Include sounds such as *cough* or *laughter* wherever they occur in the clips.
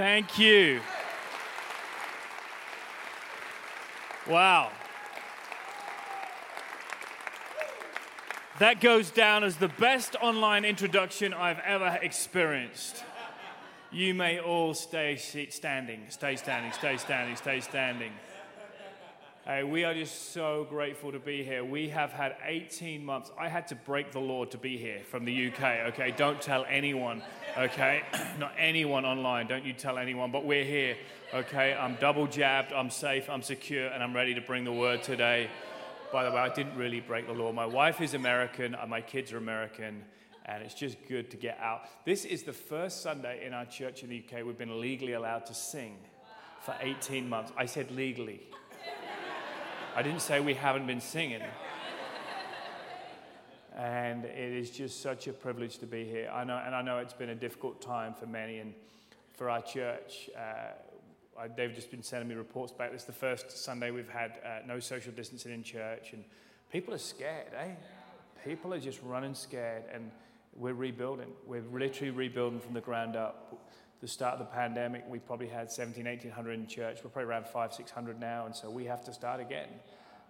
Thank you. Wow. That goes down as the best online introduction I've ever experienced. You may all stay standing, stay standing, stay standing, stay standing. Hey, we are just so grateful to be here. We have had 18 months. I had to break the law to be here from the UK, okay? Don't tell anyone, okay? *coughs* Not anyone online. Don't you tell anyone, but we're here, okay? I'm double jabbed, I'm safe, I'm secure, and I'm ready to bring the word today. By the way, I didn't really break the law. My wife is American, and my kids are American, and it's just good to get out. This is the first Sunday in our church in the UK we've been legally allowed to sing for 18 months. I said legally. I didn't say we haven't been singing. And it is just such a privilege to be here. I know, and I know it's been a difficult time for many and for our church. Uh, they've just been sending me reports back. This is the first Sunday we've had uh, no social distancing in church, and people are scared, eh? People are just running scared, and we're rebuilding. We're literally rebuilding from the ground up the start of the pandemic, we probably had 17, 1800 in church. We're probably around five, 600 now, and so we have to start again.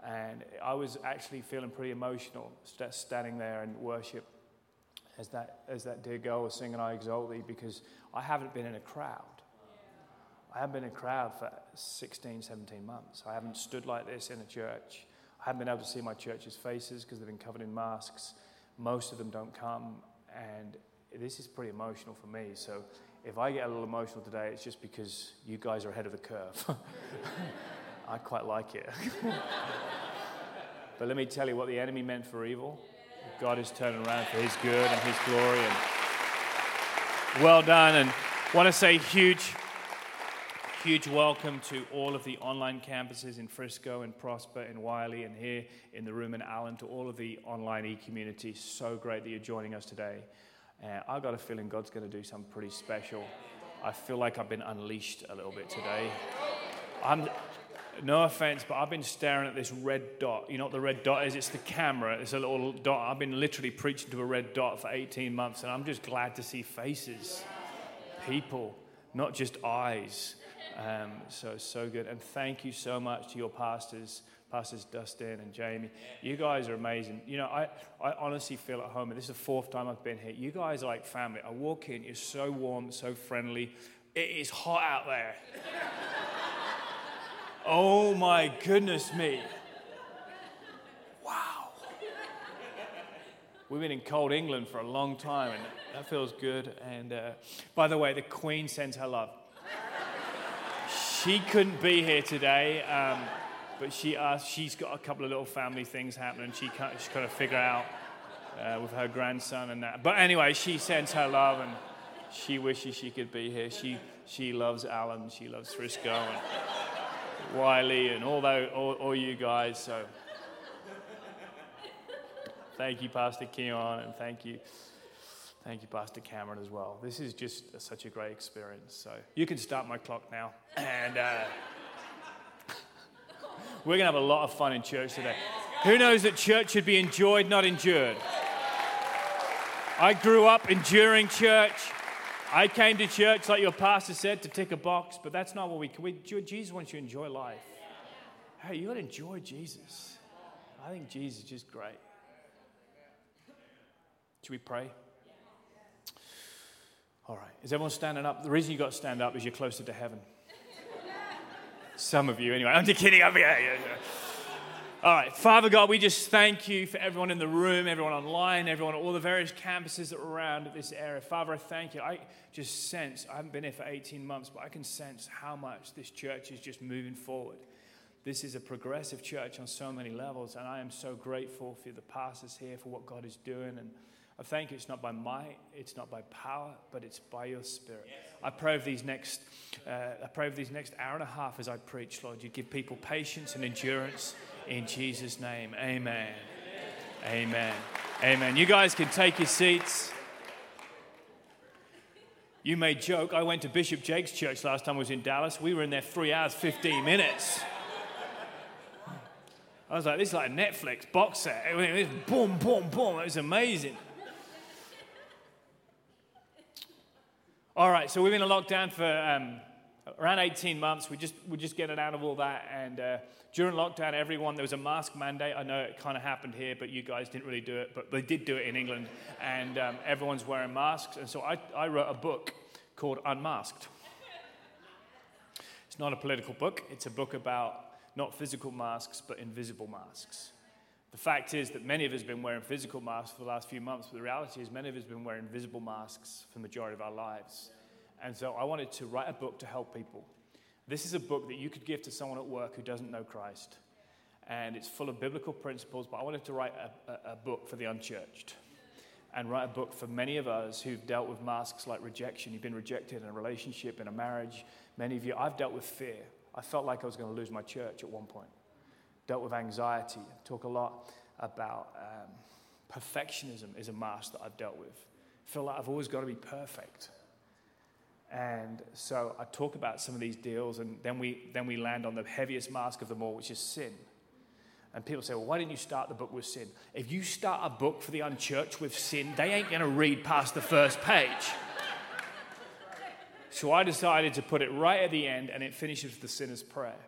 And I was actually feeling pretty emotional st- standing there in worship as that, as that dear girl was singing, I exalt thee, because I haven't been in a crowd. I haven't been in a crowd for 16, 17 months. I haven't stood like this in a church. I haven't been able to see my church's faces because they've been covered in masks. Most of them don't come, and this is pretty emotional for me. So if I get a little emotional today, it's just because you guys are ahead of the curve. *laughs* I quite like it. *laughs* but let me tell you what the enemy meant for evil, God is turning around for his good and his glory. And well done. And want to say huge, huge welcome to all of the online campuses in Frisco and Prosper and Wylie and here in the room in Allen, to all of the online e community. So great that you're joining us today. Uh, I got a feeling God's going to do something pretty special. I feel like I've been unleashed a little bit today. I'm, no offense, but I've been staring at this red dot. You know what the red dot is? It's the camera. It's a little dot. I've been literally preaching to a red dot for 18 months, and I'm just glad to see faces, people, not just eyes. Um, so, so good. And thank you so much to your pastors Pastors Dustin and Jamie. You guys are amazing. You know, I, I honestly feel at home, this is the fourth time I've been here. You guys are like family. I walk in, you're so warm, so friendly. It is hot out there. *laughs* oh my goodness me. Wow. We've been in cold England for a long time, and that feels good. And uh, by the way, the Queen sends her love. She couldn't be here today. Um, but she asked, she's got a couple of little family things happening. She can't, she's got to figure out uh, with her grandson and that. But anyway, she sends her love and she wishes she could be here. She, she loves Allen, she loves Frisco and Wylie and all, those, all, all you guys. So thank you, Pastor Keon, and thank you. Thank you, Pastor Cameron, as well. This is just such a great experience. So you can start my clock now. And. Uh, we're going to have a lot of fun in church today. Who knows that church should be enjoyed, not endured? I grew up enduring church. I came to church, like your pastor said, to tick a box, but that's not what we, can. we Jesus wants you to enjoy life. Hey, you got to enjoy Jesus. I think Jesus is just great. Should we pray? All right. Is everyone standing up? The reason you got to stand up is you're closer to heaven. Some of you, anyway. *laughs* I'm just kidding. I'm, yeah, yeah, yeah. All right, Father God, we just thank you for everyone in the room, everyone online, everyone at all the various campuses that are around this area. Father, I thank you. I just sense, I haven't been here for 18 months, but I can sense how much this church is just moving forward. This is a progressive church on so many levels, and I am so grateful for the pastors here, for what God is doing. And I thank you. It's not by might, it's not by power, but it's by your Spirit. Yes. I pray over these next, uh, I pray over these next hour and a half as I preach, Lord. You give people patience and endurance in Jesus' name. Amen. Amen. Amen. Amen. You guys can take your seats. You may joke. I went to Bishop Jakes' church last time I was in Dallas. We were in there three hours, 15 minutes. I was like, this is like a Netflix box set. It was boom, boom, boom. It was amazing. All right, so we've been in lockdown for um, around 18 months. We just, we're just getting out of all that. And uh, during lockdown, everyone, there was a mask mandate. I know it kind of happened here, but you guys didn't really do it. But they did do it in England. And um, everyone's wearing masks. And so I, I wrote a book called Unmasked. It's not a political book, it's a book about not physical masks, but invisible masks. The fact is that many of us have been wearing physical masks for the last few months, but the reality is many of us have been wearing visible masks for the majority of our lives. And so I wanted to write a book to help people. This is a book that you could give to someone at work who doesn't know Christ. And it's full of biblical principles, but I wanted to write a, a, a book for the unchurched and write a book for many of us who've dealt with masks like rejection. You've been rejected in a relationship, in a marriage. Many of you, I've dealt with fear. I felt like I was going to lose my church at one point. Dealt with anxiety. I talk a lot about um, perfectionism is a mask that I've dealt with. I feel like I've always got to be perfect. And so I talk about some of these deals, and then we, then we land on the heaviest mask of them all, which is sin. And people say, well, why didn't you start the book with sin? If you start a book for the unchurched with sin, they ain't going to read past the first page. so I decided to put it right at the end, and it finishes the sinner's prayer.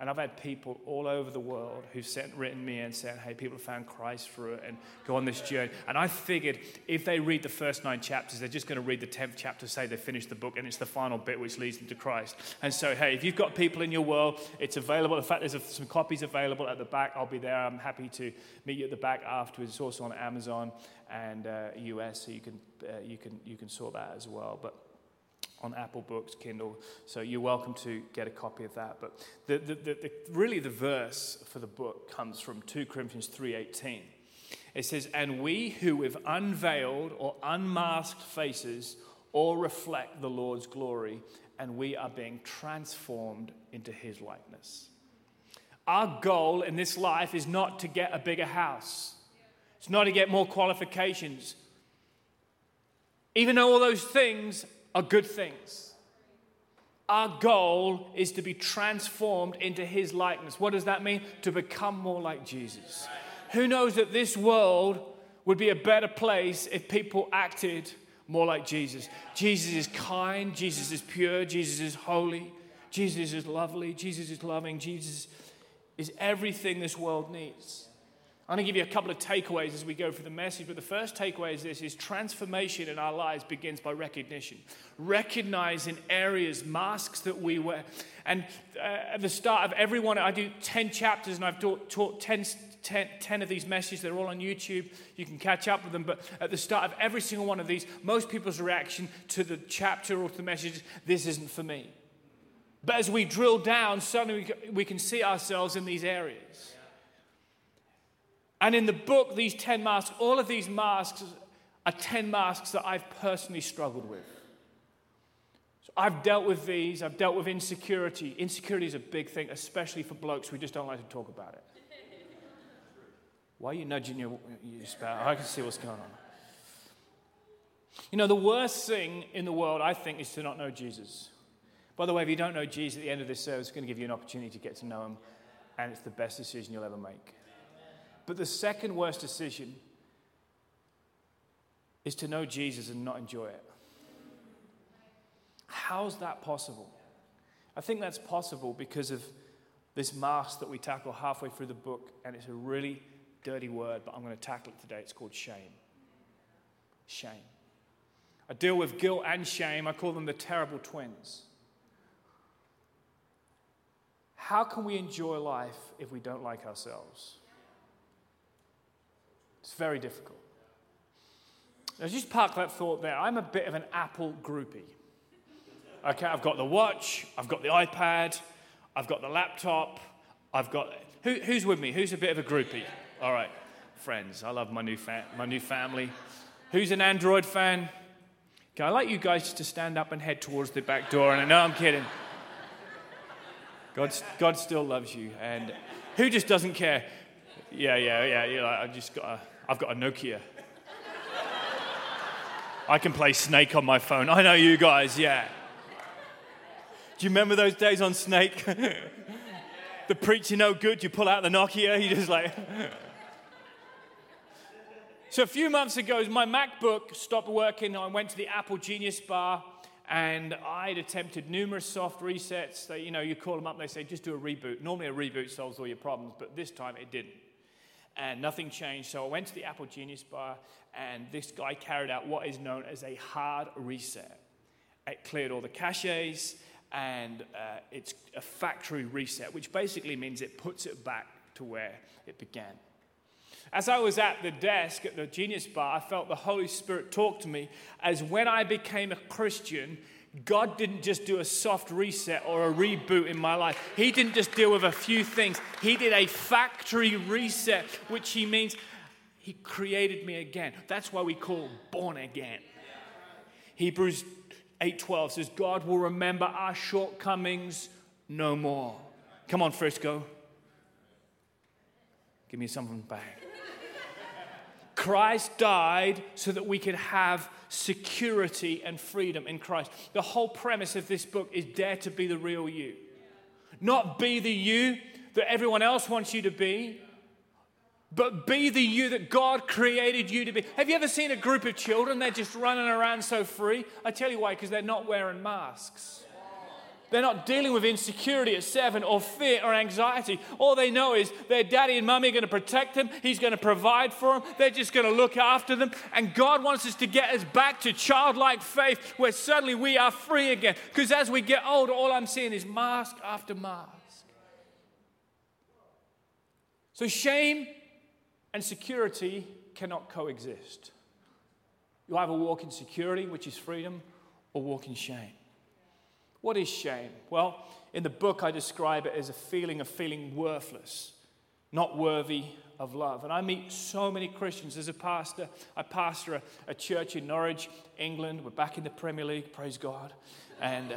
And I've had people all over the world who've sent, written me and said, hey, people have found Christ through it and go on this journey. And I figured if they read the first nine chapters, they're just going to read the 10th chapter, say they finished the book, and it's the final bit which leads them to Christ. And so, hey, if you've got people in your world, it's available. In fact, there's some copies available at the back. I'll be there. I'm happy to meet you at the back afterwards. It's also on Amazon and uh, US, so you can, uh, you, can, you can sort that as well. But on Apple Books, Kindle. So you're welcome to get a copy of that. But the, the, the, really the verse for the book comes from 2 Corinthians 3.18. It says, And we who with unveiled or unmasked faces all reflect the Lord's glory, and we are being transformed into his likeness. Our goal in this life is not to get a bigger house. It's not to get more qualifications. Even though all those things are good things. Our goal is to be transformed into his likeness. What does that mean? To become more like Jesus. Who knows that this world would be a better place if people acted more like Jesus? Jesus is kind, Jesus is pure, Jesus is holy, Jesus is lovely, Jesus is loving, Jesus is everything this world needs. I'm going to give you a couple of takeaways as we go through the message, but the first takeaway is this is transformation in our lives begins by recognition. Recognizing areas, masks that we wear. And uh, at the start of every one, I do 10 chapters and I've taught, taught 10, 10, 10 of these messages. They're all on YouTube. You can catch up with them. But at the start of every single one of these, most people's reaction to the chapter or to the message, is, this isn't for me. But as we drill down, suddenly we can see ourselves in these areas. And in the book, these 10 masks, all of these masks are 10 masks that I've personally struggled with. So I've dealt with these, I've dealt with insecurity. Insecurity is a big thing, especially for blokes. We just don't like to talk about it. *laughs* Why are you nudging your, your spouse? I can see what's going on. You know, the worst thing in the world, I think, is to not know Jesus. By the way, if you don't know Jesus at the end of this service, it's going to give you an opportunity to get to know him, and it's the best decision you'll ever make. But the second worst decision is to know Jesus and not enjoy it. How's that possible? I think that's possible because of this mask that we tackle halfway through the book, and it's a really dirty word, but I'm going to tackle it today. It's called shame. Shame. I deal with guilt and shame. I call them the terrible twins. How can we enjoy life if we don't like ourselves? It's very difficult. Now, just park that thought there. I'm a bit of an Apple groupie. Okay, I've got the watch, I've got the iPad, I've got the laptop, I've got. Who, who's with me? Who's a bit of a groupie? All right, friends. I love my new, fa- my new family. Who's an Android fan? Okay, I like you guys to stand up and head towards the back door. And I know I'm kidding. God, God still loves you. And who just doesn't care? Yeah, yeah, yeah. You're like, I just got a. I've got a Nokia. I can play Snake on my phone. I know you guys, yeah. Do you remember those days on Snake? *laughs* the preacher no good, you pull out the Nokia, you just like. *laughs* so a few months ago, my MacBook stopped working. I went to the Apple Genius Bar And I'd attempted numerous soft resets. They, you know, you call them up they say, just do a reboot. Normally, a reboot solves all your problems, but this time it didn't. And nothing changed. So I went to the Apple Genius Bar, and this guy carried out what is known as a hard reset. It cleared all the caches, and uh, it's a factory reset, which basically means it puts it back to where it began. As I was at the desk at the Genius Bar, I felt the Holy Spirit talk to me as when I became a Christian, God didn't just do a soft reset or a reboot in my life. He didn't just deal with a few things. He did a factory reset, which he means he created me again. That's why we call born again. Hebrews 8:12 says God will remember our shortcomings no more. Come on, Frisco. Give me something back. *laughs* Christ died so that we could have security and freedom in Christ. The whole premise of this book is dare to be the real you. Not be the you that everyone else wants you to be, but be the you that God created you to be. Have you ever seen a group of children? They're just running around so free. I tell you why, because they're not wearing masks. They're not dealing with insecurity at seven or fear or anxiety. All they know is their daddy and mummy are going to protect them. He's going to provide for them. They're just going to look after them. And God wants us to get us back to childlike faith where suddenly we are free again. Because as we get older, all I'm seeing is mask after mask. So shame and security cannot coexist. You either walk in security, which is freedom, or walk in shame. What is shame? Well, in the book, I describe it as a feeling of feeling worthless, not worthy of love. And I meet so many Christians. As a pastor, I pastor a, a church in Norwich, England. We're back in the Premier League, praise God. And uh,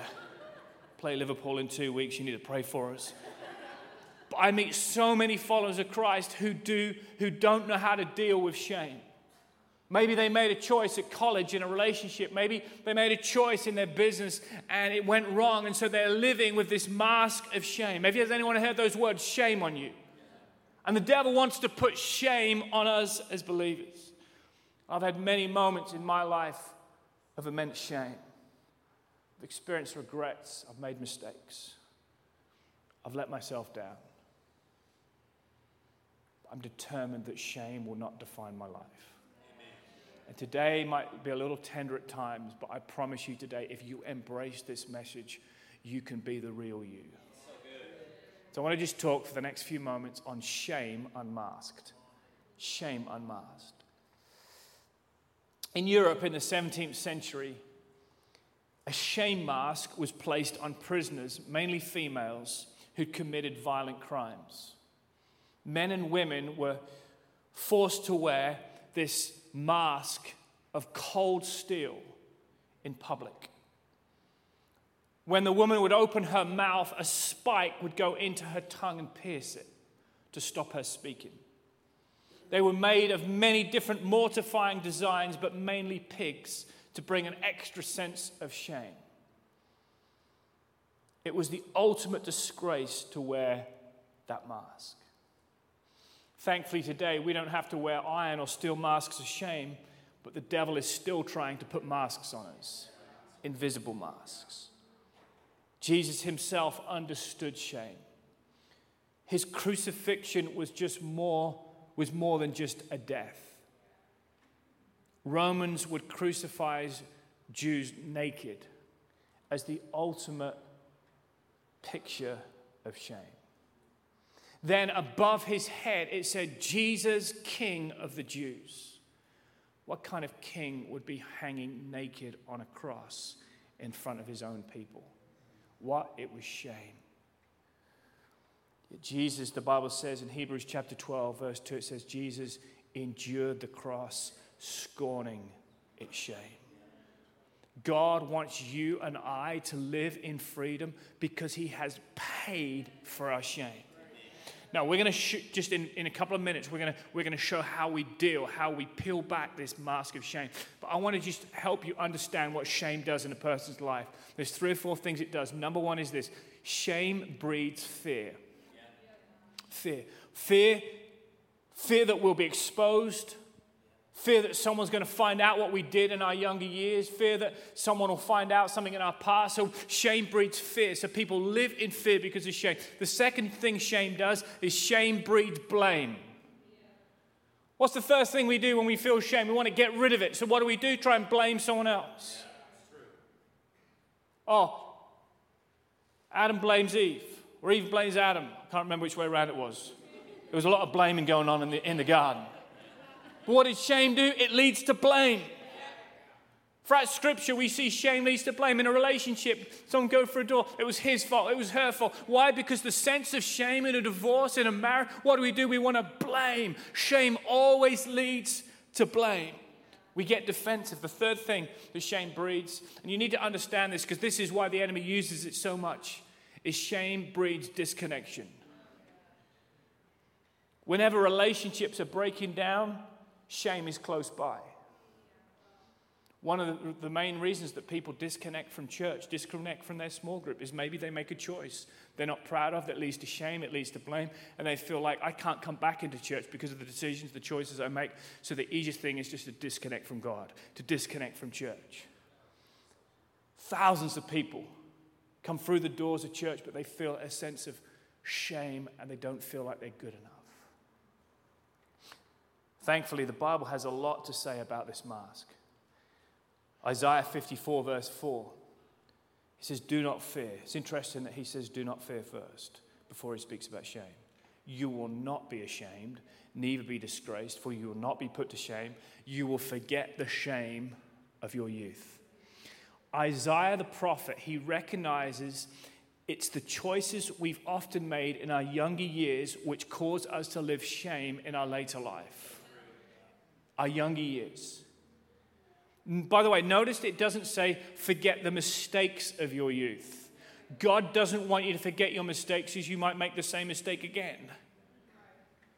play Liverpool in two weeks. You need to pray for us. But I meet so many followers of Christ who, do, who don't know how to deal with shame. Maybe they made a choice at college in a relationship. Maybe they made a choice in their business and it went wrong. And so they're living with this mask of shame. Have you has anyone heard those words, shame on you? And the devil wants to put shame on us as believers. I've had many moments in my life of immense shame. I've experienced regrets. I've made mistakes. I've let myself down. I'm determined that shame will not define my life. And today might be a little tender at times, but I promise you today, if you embrace this message, you can be the real you. So, I want to just talk for the next few moments on shame unmasked. Shame unmasked. In Europe in the 17th century, a shame mask was placed on prisoners, mainly females, who'd committed violent crimes. Men and women were forced to wear this mask of cold steel in public. When the woman would open her mouth, a spike would go into her tongue and pierce it to stop her speaking. They were made of many different mortifying designs, but mainly pigs to bring an extra sense of shame. It was the ultimate disgrace to wear that mask. Thankfully, today we don't have to wear iron or steel masks of shame, but the devil is still trying to put masks on us invisible masks. Jesus himself understood shame. His crucifixion was just more was more than just a death. Romans would crucify Jews naked as the ultimate picture of shame. Then above his head, it said, Jesus, King of the Jews. What kind of king would be hanging naked on a cross in front of his own people? What? It was shame. Jesus, the Bible says in Hebrews chapter 12, verse 2, it says, Jesus endured the cross, scorning its shame. God wants you and I to live in freedom because he has paid for our shame. Now, we're going to sh- just in, in a couple of minutes, we're going we're to show how we deal, how we peel back this mask of shame. But I want to just help you understand what shame does in a person's life. There's three or four things it does. Number one is this shame breeds fear. Fear. Fear, fear that we'll be exposed, Fear that someone's going to find out what we did in our younger years. Fear that someone will find out something in our past. So shame breeds fear. So people live in fear because of shame. The second thing shame does is shame breeds blame. What's the first thing we do when we feel shame? We want to get rid of it. So what do we do? Try and blame someone else. Oh, Adam blames Eve, or Eve blames Adam. I can't remember which way around it was. There was a lot of blaming going on in the, in the garden. What does shame do? It leads to blame. Throughout scripture, we see shame leads to blame. In a relationship, someone go for a door, it was his fault, it was her fault. Why? Because the sense of shame in a divorce, in a marriage, what do we do? We want to blame. Shame always leads to blame. We get defensive. The third thing that shame breeds, and you need to understand this because this is why the enemy uses it so much, is shame breeds disconnection. Whenever relationships are breaking down, shame is close by. One of the, main reasons that people disconnect from church, disconnect from their small group, is maybe they make a choice they're not proud of that leads to shame, it leads to blame, and they feel like I can't come back into church because of the decisions, the choices I make. So the easiest thing is just to disconnect from God, to disconnect from church. Thousands of people come through the doors of church, but they feel a sense of shame and they don't feel like they're good enough. Thankfully, the Bible has a lot to say about this mask. Isaiah 54, verse 4, he says, Do not fear. It's interesting that he says, Do not fear first before he speaks about shame. You will not be ashamed, neither be disgraced, for you will not be put to shame. You will forget the shame of your youth. Isaiah the prophet, he recognizes it's the choices we've often made in our younger years which cause us to live shame in our later life our younger years. By the way, notice it doesn't say forget the mistakes of your youth. God doesn't want you to forget your mistakes as you might make the same mistake again.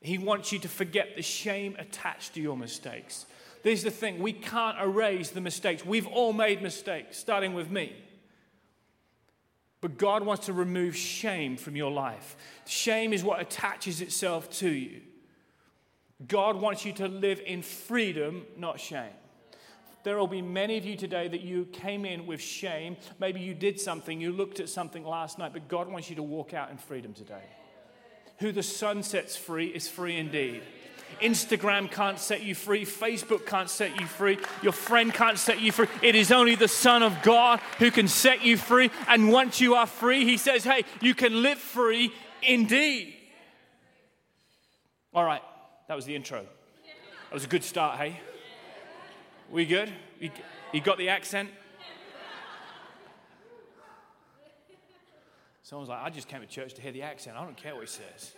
He wants you to forget the shame attached to your mistakes. This is the thing we can't erase the mistakes. We've all made mistakes, starting with me. But God wants to remove shame from your life. Shame is what attaches itself to you. God wants you to live in freedom, not shame. There will be many of you today that you came in with shame. Maybe you did something, you looked at something last night, but God wants you to walk out in freedom today. Who the Son sets free is free indeed. Instagram can't set you free. Facebook can't set you free. Your friend can't set you free. It is only the Son of God who can set you free. And once you are free, He says, hey, you can live free indeed. All right. That was the intro. That was a good start, hey? We good? You, got the accent? Someone's like, I just came to church to hear the accent. I don't care what he says.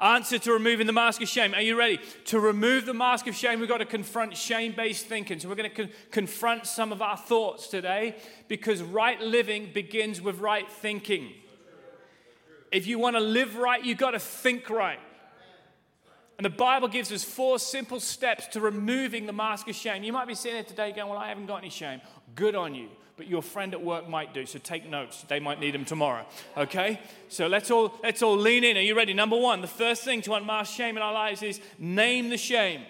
Answer to removing the mask of shame. Are you ready? To remove the mask of shame, we've got to confront shame based thinking. So, we're going to con- confront some of our thoughts today because right living begins with right thinking. If you want to live right, you've got to think right. And the Bible gives us four simple steps to removing the mask of shame. You might be sitting here today going, Well, I haven't got any shame. Good on you. But your friend at work might do, so take notes. They might need them tomorrow. Okay? So let's all let's all lean in. Are you ready? Number one, the first thing to unmask shame in our lives is name the shame.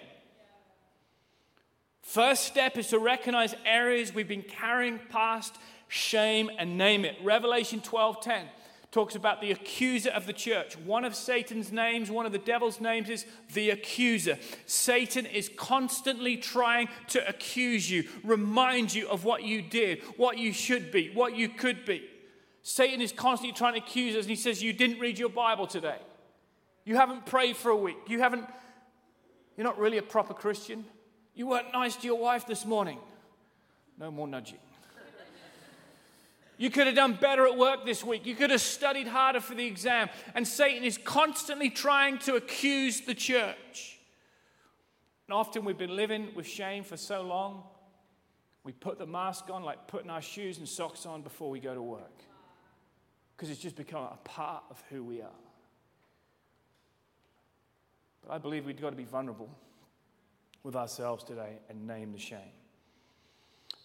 First step is to recognize areas we've been carrying past shame and name it. Revelation 12 10 talks about the accuser of the church. One of Satan's names, one of the devil's names is the accuser. Satan is constantly trying to accuse you, remind you of what you did, what you should be, what you could be. Satan is constantly trying to accuse us, and he says, You didn't read your Bible today. You haven't prayed for a week. You haven't, you're not really a proper Christian. You weren't nice to your wife this morning. No more nudging. You could have done better at work this week. You could have studied harder for the exam. And Satan is constantly trying to accuse the church. And often we've been living with shame for so long, we put the mask on like putting our shoes and socks on before we go to work. Because it's just become a part of who we are. But I believe we've got to be vulnerable with ourselves today and name the shame.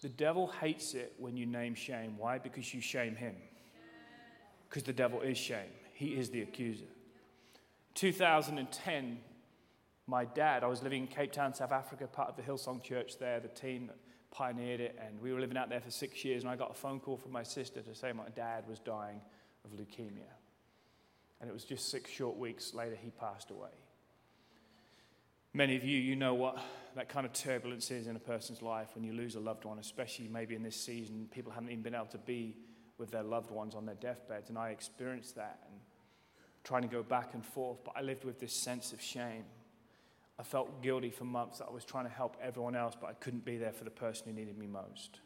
The devil hates it when you name shame. Why? Because you shame him. Because the devil is shame, he is the accuser. 2010, my dad, I was living in Cape Town, South Africa, part of the Hillsong Church there, the team that pioneered it, and we were living out there for six years, and I got a phone call from my sister to say my dad was dying of leukemia. And it was just six short weeks later he passed away. Many of you, you know what that kind of turbulence is in a person's life when you lose a loved one, especially maybe in this season. People haven't even been able to be with their loved ones on their deathbeds, and I experienced that and trying to go back and forth, but I lived with this sense of shame. I felt guilty for months that I was trying to help everyone else, but I couldn't be there for the person who needed me most.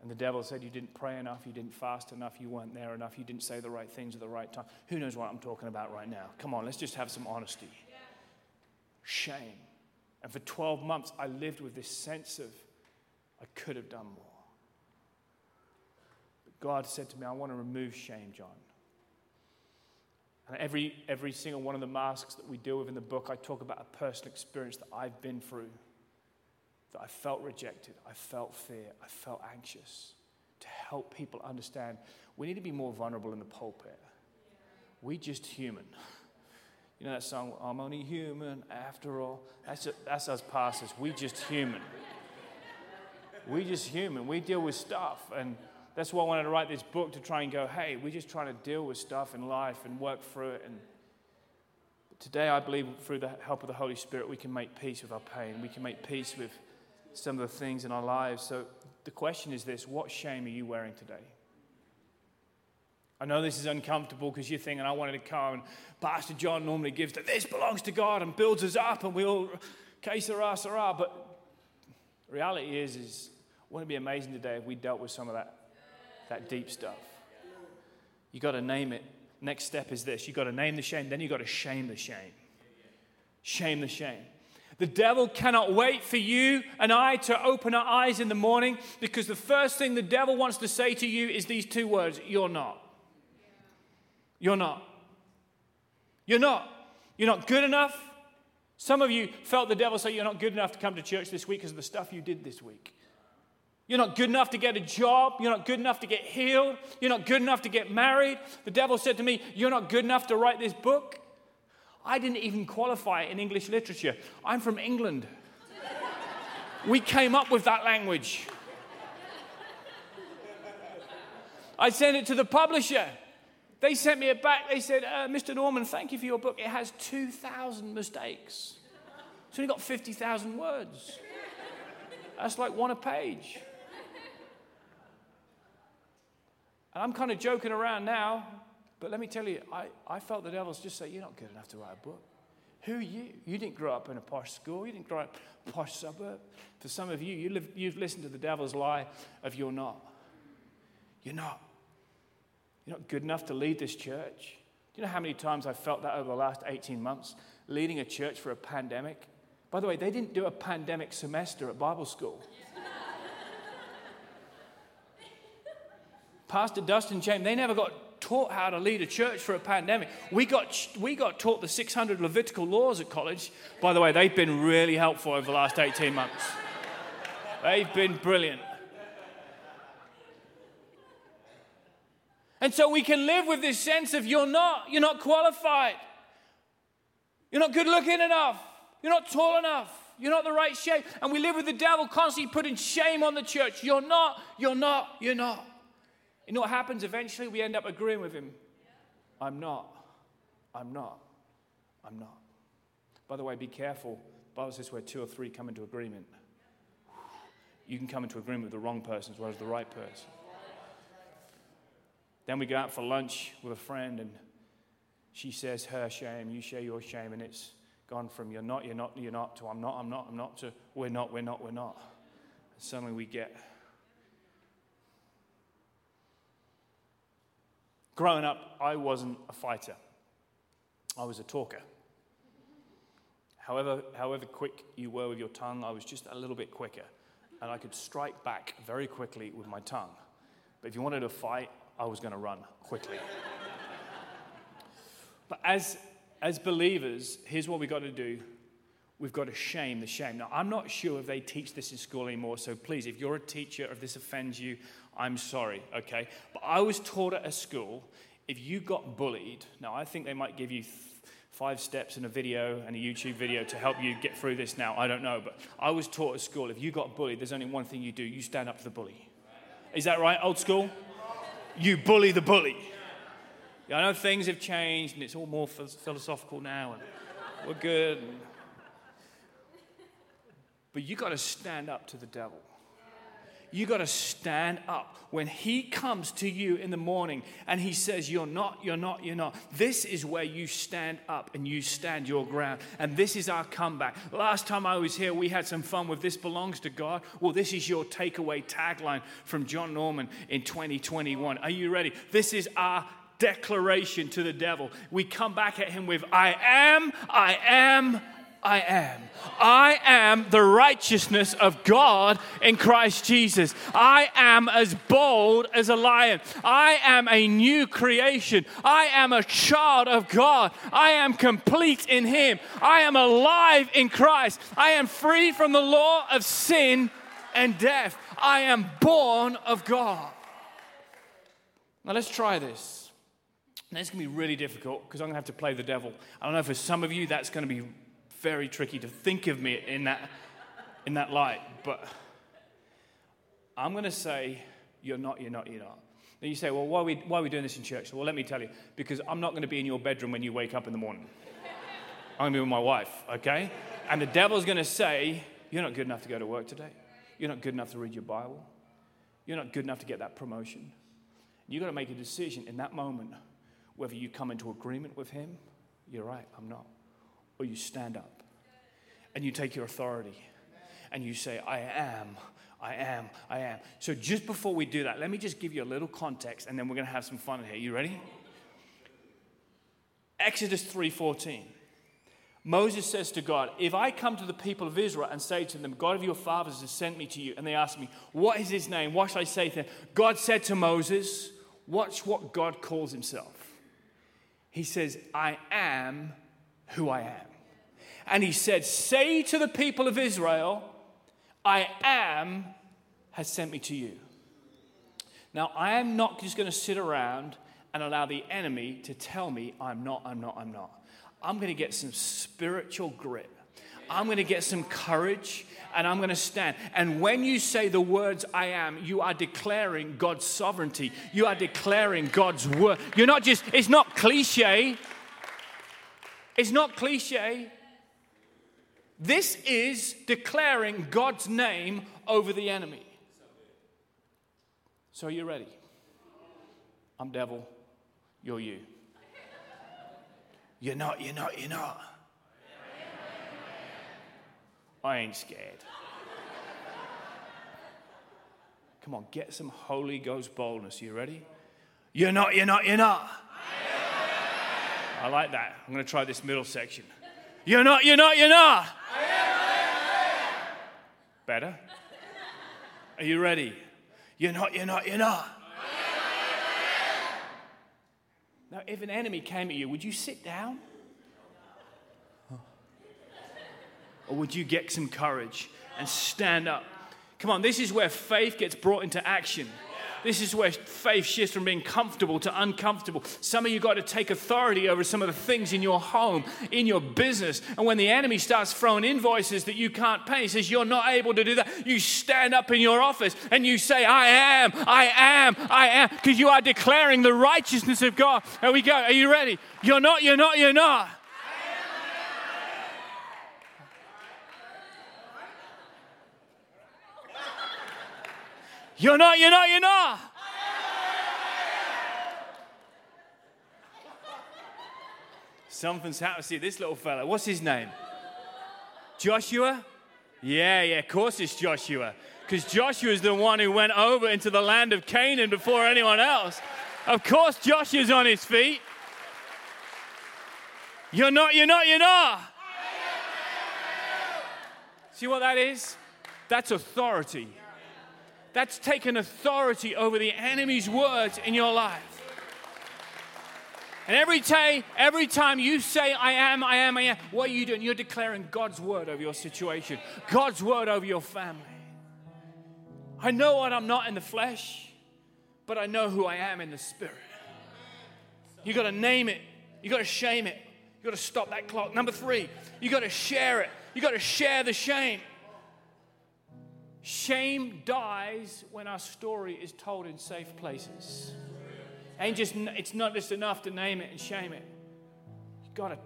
And the devil said, You didn't pray enough, you didn't fast enough, you weren't there enough, you didn't say the right things at the right time. Who knows what I'm talking about right now? Come on, let's just have some honesty. Shame. And for 12 months, I lived with this sense of I could have done more. But God said to me, I want to remove shame, John. And every, every single one of the masks that we deal with in the book, I talk about a personal experience that I've been through, that I felt rejected, I felt fear, I felt anxious, to help people understand we need to be more vulnerable in the pulpit. We just human. *laughs* You know that song, I'm only human after all? That's, just, that's us pastors. We just human. We just human. We deal with stuff. And that's why I wanted to write this book to try and go, hey, we're just trying to deal with stuff in life and work through it. And today, I believe through the help of the Holy Spirit, we can make peace with our pain. We can make peace with some of the things in our lives. So the question is this what shame are you wearing today? I know this is uncomfortable because you're thinking, I wanted to come and Pastor John normally gives that this belongs to God and builds us up and we all, que sera, sera. But reality is, is, wouldn't it be amazing today if we dealt with some of that that deep stuff. You got to name it. Next step is this you got to name the shame, then you got to shame the shame. Shame the shame. The devil cannot wait for you and I to open our eyes in the morning because the first thing the devil wants to say to you is these two words You're not. You're not. You're not. You're not good enough. Some of you felt the devil say you're not good enough to come to church this week because of the stuff you did this week. You're not good enough to get a job. You're not good enough to get healed. You're not good enough to get married. The devil said to me, You're not good enough to write this book. I didn't even qualify in English literature. I'm from England. we came up with that language. I sent it to the publisher. They sent me it back. They said, uh, Mr. Norman, thank you for your book. It has 2,000 mistakes. It's only got 50,000 words. That's like one a page. And I'm kind of joking around now, but let me tell you, I, I felt the devil's just say, You're not good enough to write a book. Who are you? You didn't grow up in a posh school. You didn't grow up in a posh suburb. For some of you, you live, you've listened to the devil's lie of you're not. You're not. You're not good enough to lead this church. Do you know how many times I've felt that over the last 18 months, leading a church for a pandemic? By the way, they didn't do a pandemic semester at Bible school. *laughs* Pastor Dustin James, they never got taught how to lead a church for a pandemic. We got, we got taught the 600 Levitical laws at college. By the way, they've been really helpful over the last 18 months. They've been brilliant. And so we can live with this sense of you're not, you're not qualified. You're not good looking enough. You're not tall enough. You're not the right shape. And we live with the devil constantly putting shame on the church. You're not, you're not, you're not. You know what happens? Eventually we end up agreeing with him. I'm not. I'm not. I'm not. By the way, be careful. The Bible says where two or three come into agreement. You can come into agreement with the wrong person as well as the right person. Then we go out for lunch with a friend, and she says her shame, you share your shame, and it's gone from you're not, you're not, you're not to I'm not, I'm not, I'm not to we're not, we're not, we're not. And suddenly we get Growing up, I wasn't a fighter, I was a talker. However, however quick you were with your tongue, I was just a little bit quicker. And I could strike back very quickly with my tongue. But if you wanted to fight, I was going to run quickly. but as, as believers, here's what we've got to do we've got to shame the shame. Now, I'm not sure if they teach this in school anymore, so please, if you're a teacher, if this offends you, I'm sorry, okay? But I was taught at a school if you got bullied, now I think they might give you th- five steps in a video and a YouTube video to help you get through this now. I don't know. But I was taught at school if you got bullied, there's only one thing you do you stand up to the bully. Is that right, old school? You bully the bully. I know things have changed and it's all more philosophical now and we're good. But you've got to stand up to the devil you got to stand up. When he comes to you in the morning and he says, You're not, you're not, you're not, this is where you stand up and you stand your ground. And this is our comeback. Last time I was here, we had some fun with This Belongs to God. Well, this is your takeaway tagline from John Norman in 2021. Are you ready? This is our declaration to the devil. We come back at him with, I am, I am, I am. I am the righteousness of God in Christ Jesus. I am as bold as a lion. I am a new creation. I am a child of God. I am complete in Him. I am alive in Christ. I am free from the law of sin and death. I am born of God. Now let's try this. Now, it's going to be really difficult because I'm going to have to play the devil. I don't know for some of you that's going to be very tricky to think of me in that, in that light. But I'm going to say, you're not, you're not, you're not. Then you say, well, why are, we, why are we doing this in church? Well, let me tell you, because I'm not going to be in your bedroom when you wake up in the morning. I'm going to be with my wife, okay? And the devil's going to say, you're not good enough to go to work today. You're not good enough to read your Bible. You're not good enough to get that promotion. You've got to make a decision in that moment whether you come into agreement with him. You're right, I'm not you stand up and you take your authority and you say, I am, I am, I am. So just before we do that, let me just give you a little context and then we're going to have some fun here. You ready? Exodus 3:14. Moses says to God, If I come to the people of Israel and say to them, God of your fathers has sent me to you, and they ask me, What is his name? What shall I say to them? God said to Moses, Watch what God calls himself. He says, I am who I am. And he said, Say to the people of Israel, I am has sent me to you. Now, I am not just going to sit around and allow the enemy to tell me I'm not, I'm not, I'm not. I'm going to get some spiritual grit. I'm going to get some courage and I'm going to stand. And when you say the words I am, you are declaring God's sovereignty. You are declaring God's word. You're not just, it's not cliche. It's not cliche. This is declaring God's name over the enemy. So, are you ready? I'm devil, you're you. You're not, you're not, you're not. I ain't scared. Come on, get some Holy Ghost boldness. You ready? You're not, you're not, you're not. I like that. I'm going to try this middle section. You're not, you're not, you're not. Better? Are you ready? You're not, you're not, you're not. Now, if an enemy came at you, would you sit down? Or would you get some courage and stand up? Come on, this is where faith gets brought into action. This is where faith shifts from being comfortable to uncomfortable. Some of you got to take authority over some of the things in your home, in your business. And when the enemy starts throwing invoices that you can't pay, says you're not able to do that. You stand up in your office and you say, I am, I am, I am, because you are declaring the righteousness of God. There we go. Are you ready? You're not, you're not, you're not. You're not, you're not, you're not. Something's happened. See, this little fella, what's his name? Joshua? Yeah, yeah, of course it's Joshua. Because Joshua is the one who went over into the land of Canaan before anyone else. Of course, Joshua's on his feet. You're not, you're not, you're not. See what that is? That's authority. That's taken authority over the enemy's words in your life. And every time, every time you say, I am, I am, I am, what are you doing? You're declaring God's word over your situation, God's word over your family. I know what I'm not in the flesh, but I know who I am in the spirit. You got to name it, you got to shame it, You got to stop that clock. Number three, you got to share it. You got to share the shame. Shame dies when our story is told in safe places. Ain't just, it's not just enough to name it and shame it. You gotta,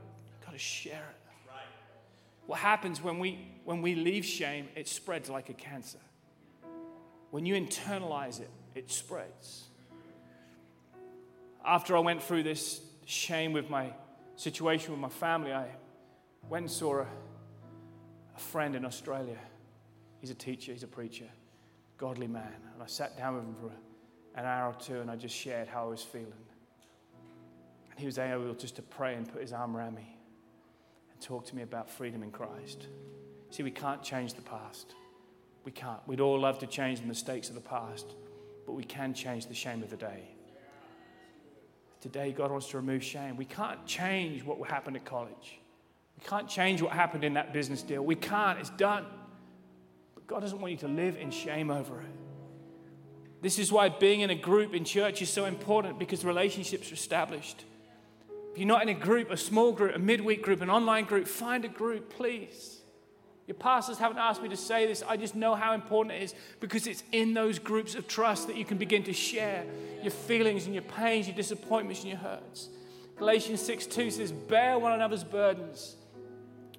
gotta share it. What happens when we, when we leave shame, it spreads like a cancer. When you internalize it, it spreads. After I went through this shame with my situation with my family, I went and saw a, a friend in Australia. He's a teacher, he's a preacher, godly man. And I sat down with him for an hour or two and I just shared how I was feeling. And he was able just to pray and put his arm around me and talk to me about freedom in Christ. See, we can't change the past. We can't. We'd all love to change the mistakes of the past, but we can change the shame of the day. Today, God wants to remove shame. We can't change what happened at college. We can't change what happened in that business deal. We can't. It's done. God doesn't want you to live in shame over it. This is why being in a group in church is so important because relationships are established. If you're not in a group, a small group, a midweek group, an online group, find a group, please. Your pastors haven't asked me to say this. I just know how important it is because it's in those groups of trust that you can begin to share your feelings and your pains, your disappointments and your hurts. Galatians 6 2 says, Bear one another's burdens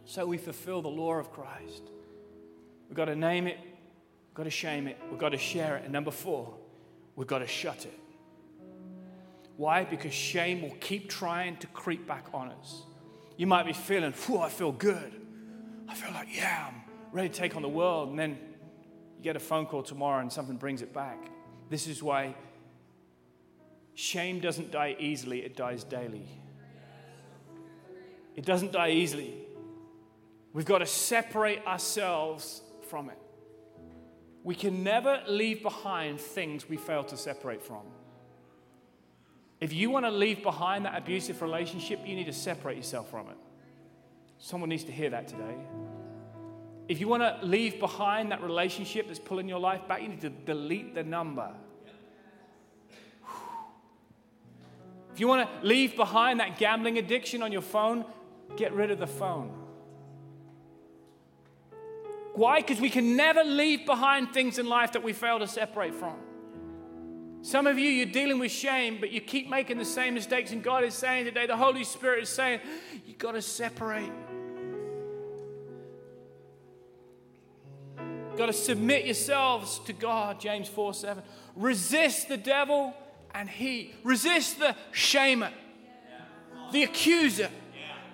so we fulfill the law of Christ. We've got to name it, we've got to shame it, we've got to share it. And number four, we've got to shut it. Why? Because shame will keep trying to creep back on us. You might be feeling, whew, I feel good. I feel like, yeah, I'm ready to take on the world. And then you get a phone call tomorrow and something brings it back. This is why shame doesn't die easily, it dies daily. It doesn't die easily. We've got to separate ourselves from it. We can never leave behind things we fail to separate from. If you want to leave behind that abusive relationship, you need to separate yourself from it. Someone needs to hear that today. If you want to leave behind that relationship that's pulling your life back, you need to delete the number. If you want to leave behind that gambling addiction on your phone, get rid of the phone. Why? Because we can never leave behind things in life that we fail to separate from. Some of you, you're dealing with shame, but you keep making the same mistakes. And God is saying today, the Holy Spirit is saying, you've got to separate. You've got to submit yourselves to God, James 4 7. Resist the devil and he. Resist the shamer, the accuser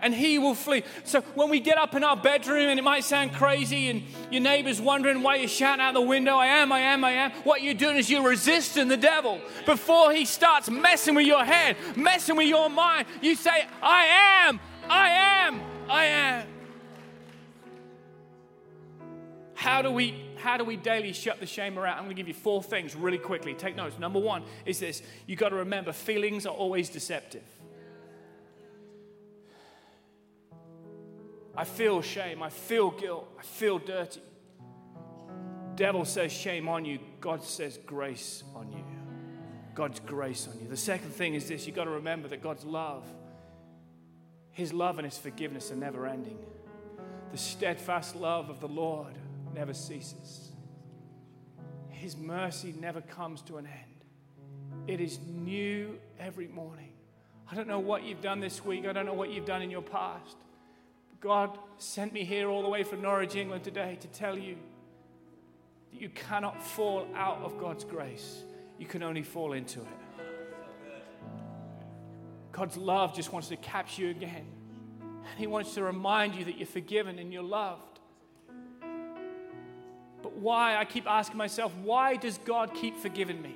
and he will flee. So when we get up in our bedroom and it might sound crazy and your neighbor's wondering why you're shouting out the window, I am, I am, I am, what you're doing is you're resisting the devil. Before he starts messing with your head, messing with your mind, you say, I am, I am, I am. How do we how do we daily shut the shame around? I'm going to give you four things really quickly. Take notes. Number one is this you've got to remember feelings are always deceptive. I feel shame. I feel guilt. I feel dirty. Devil says shame on you. God says grace on you. God's grace on you. The second thing is this you've got to remember that God's love, His love and His forgiveness are never ending. The steadfast love of the Lord never ceases, His mercy never comes to an end. It is new every morning. I don't know what you've done this week, I don't know what you've done in your past. God sent me here all the way from Norwich, England today to tell you that you cannot fall out of God's grace. You can only fall into it. God's love just wants to capture you again. And He wants to remind you that you're forgiven and you're loved. But why? I keep asking myself, why does God keep forgiving me?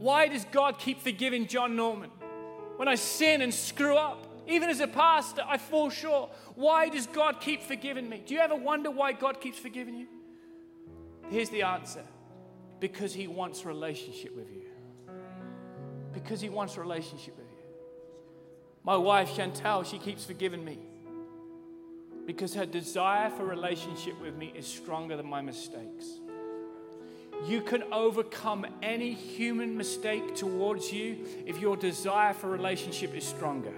Why does God keep forgiving John Norman? When I sin and screw up, even as a pastor, I fall short. Why does God keep forgiving me? Do you ever wonder why God keeps forgiving you? Here's the answer because He wants relationship with you. Because He wants a relationship with you. My wife, Chantal, she keeps forgiving me because her desire for relationship with me is stronger than my mistakes. You can overcome any human mistake towards you if your desire for relationship is stronger.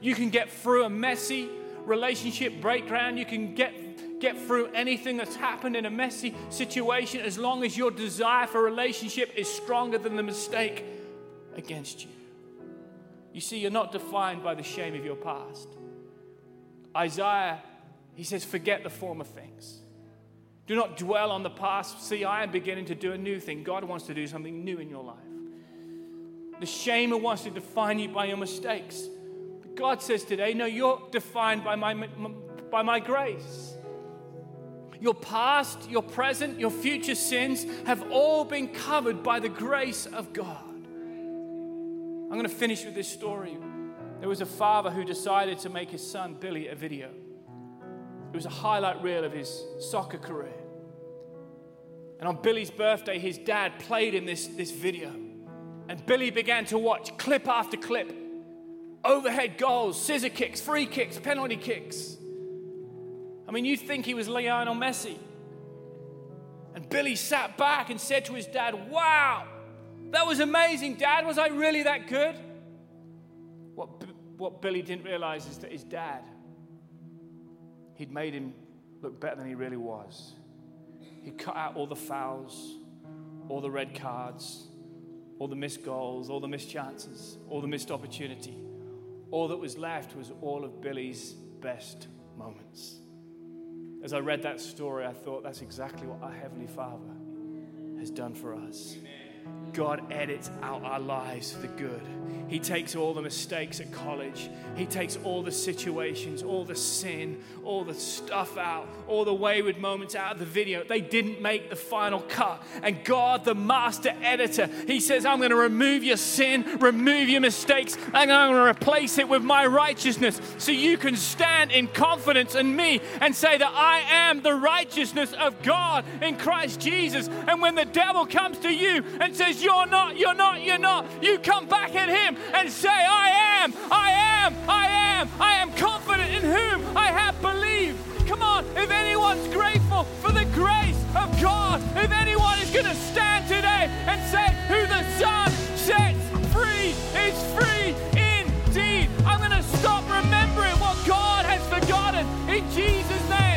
You can get through a messy relationship breakdown. You can get get through anything that's happened in a messy situation as long as your desire for relationship is stronger than the mistake against you. You see, you're not defined by the shame of your past. Isaiah, he says, forget the former things. Do not dwell on the past. See, I am beginning to do a new thing. God wants to do something new in your life. The shamer wants to define you by your mistakes. God says today, no, you're defined by my, by my grace. Your past, your present, your future sins have all been covered by the grace of God. I'm going to finish with this story. There was a father who decided to make his son Billy a video. It was a highlight reel of his soccer career. And on Billy's birthday, his dad played in this, this video. And Billy began to watch clip after clip overhead goals, scissor kicks, free kicks, penalty kicks. I mean, you'd think he was Lionel Messi. And Billy sat back and said to his dad, Wow, that was amazing, Dad. Was I really that good? What, what Billy didn't realize is that his dad, he'd made him look better than he really was. He cut out all the fouls, all the red cards, all the missed goals, all the missed chances, all the missed opportunity. All that was left was all of Billy's best moments. As I read that story, I thought that's exactly what our Heavenly Father has done for us. God edits out our lives for the good. He takes all the mistakes at college. He takes all the situations, all the sin, all the stuff out, all the wayward moments out of the video. They didn't make the final cut. And God, the master editor, He says, I'm going to remove your sin, remove your mistakes, and I'm going to replace it with my righteousness so you can stand in confidence in me and say that I am the righteousness of God in Christ Jesus. And when the devil comes to you and says, you're not, you're not, you're not, you come back at Him and say, I am, I am, I am, I am confident in whom I have believed. Come on, if anyone's grateful for the grace of God, if anyone is going to stand today and say, Who the Son sets free is free indeed. I'm going to stop remembering what God has forgotten in Jesus' name.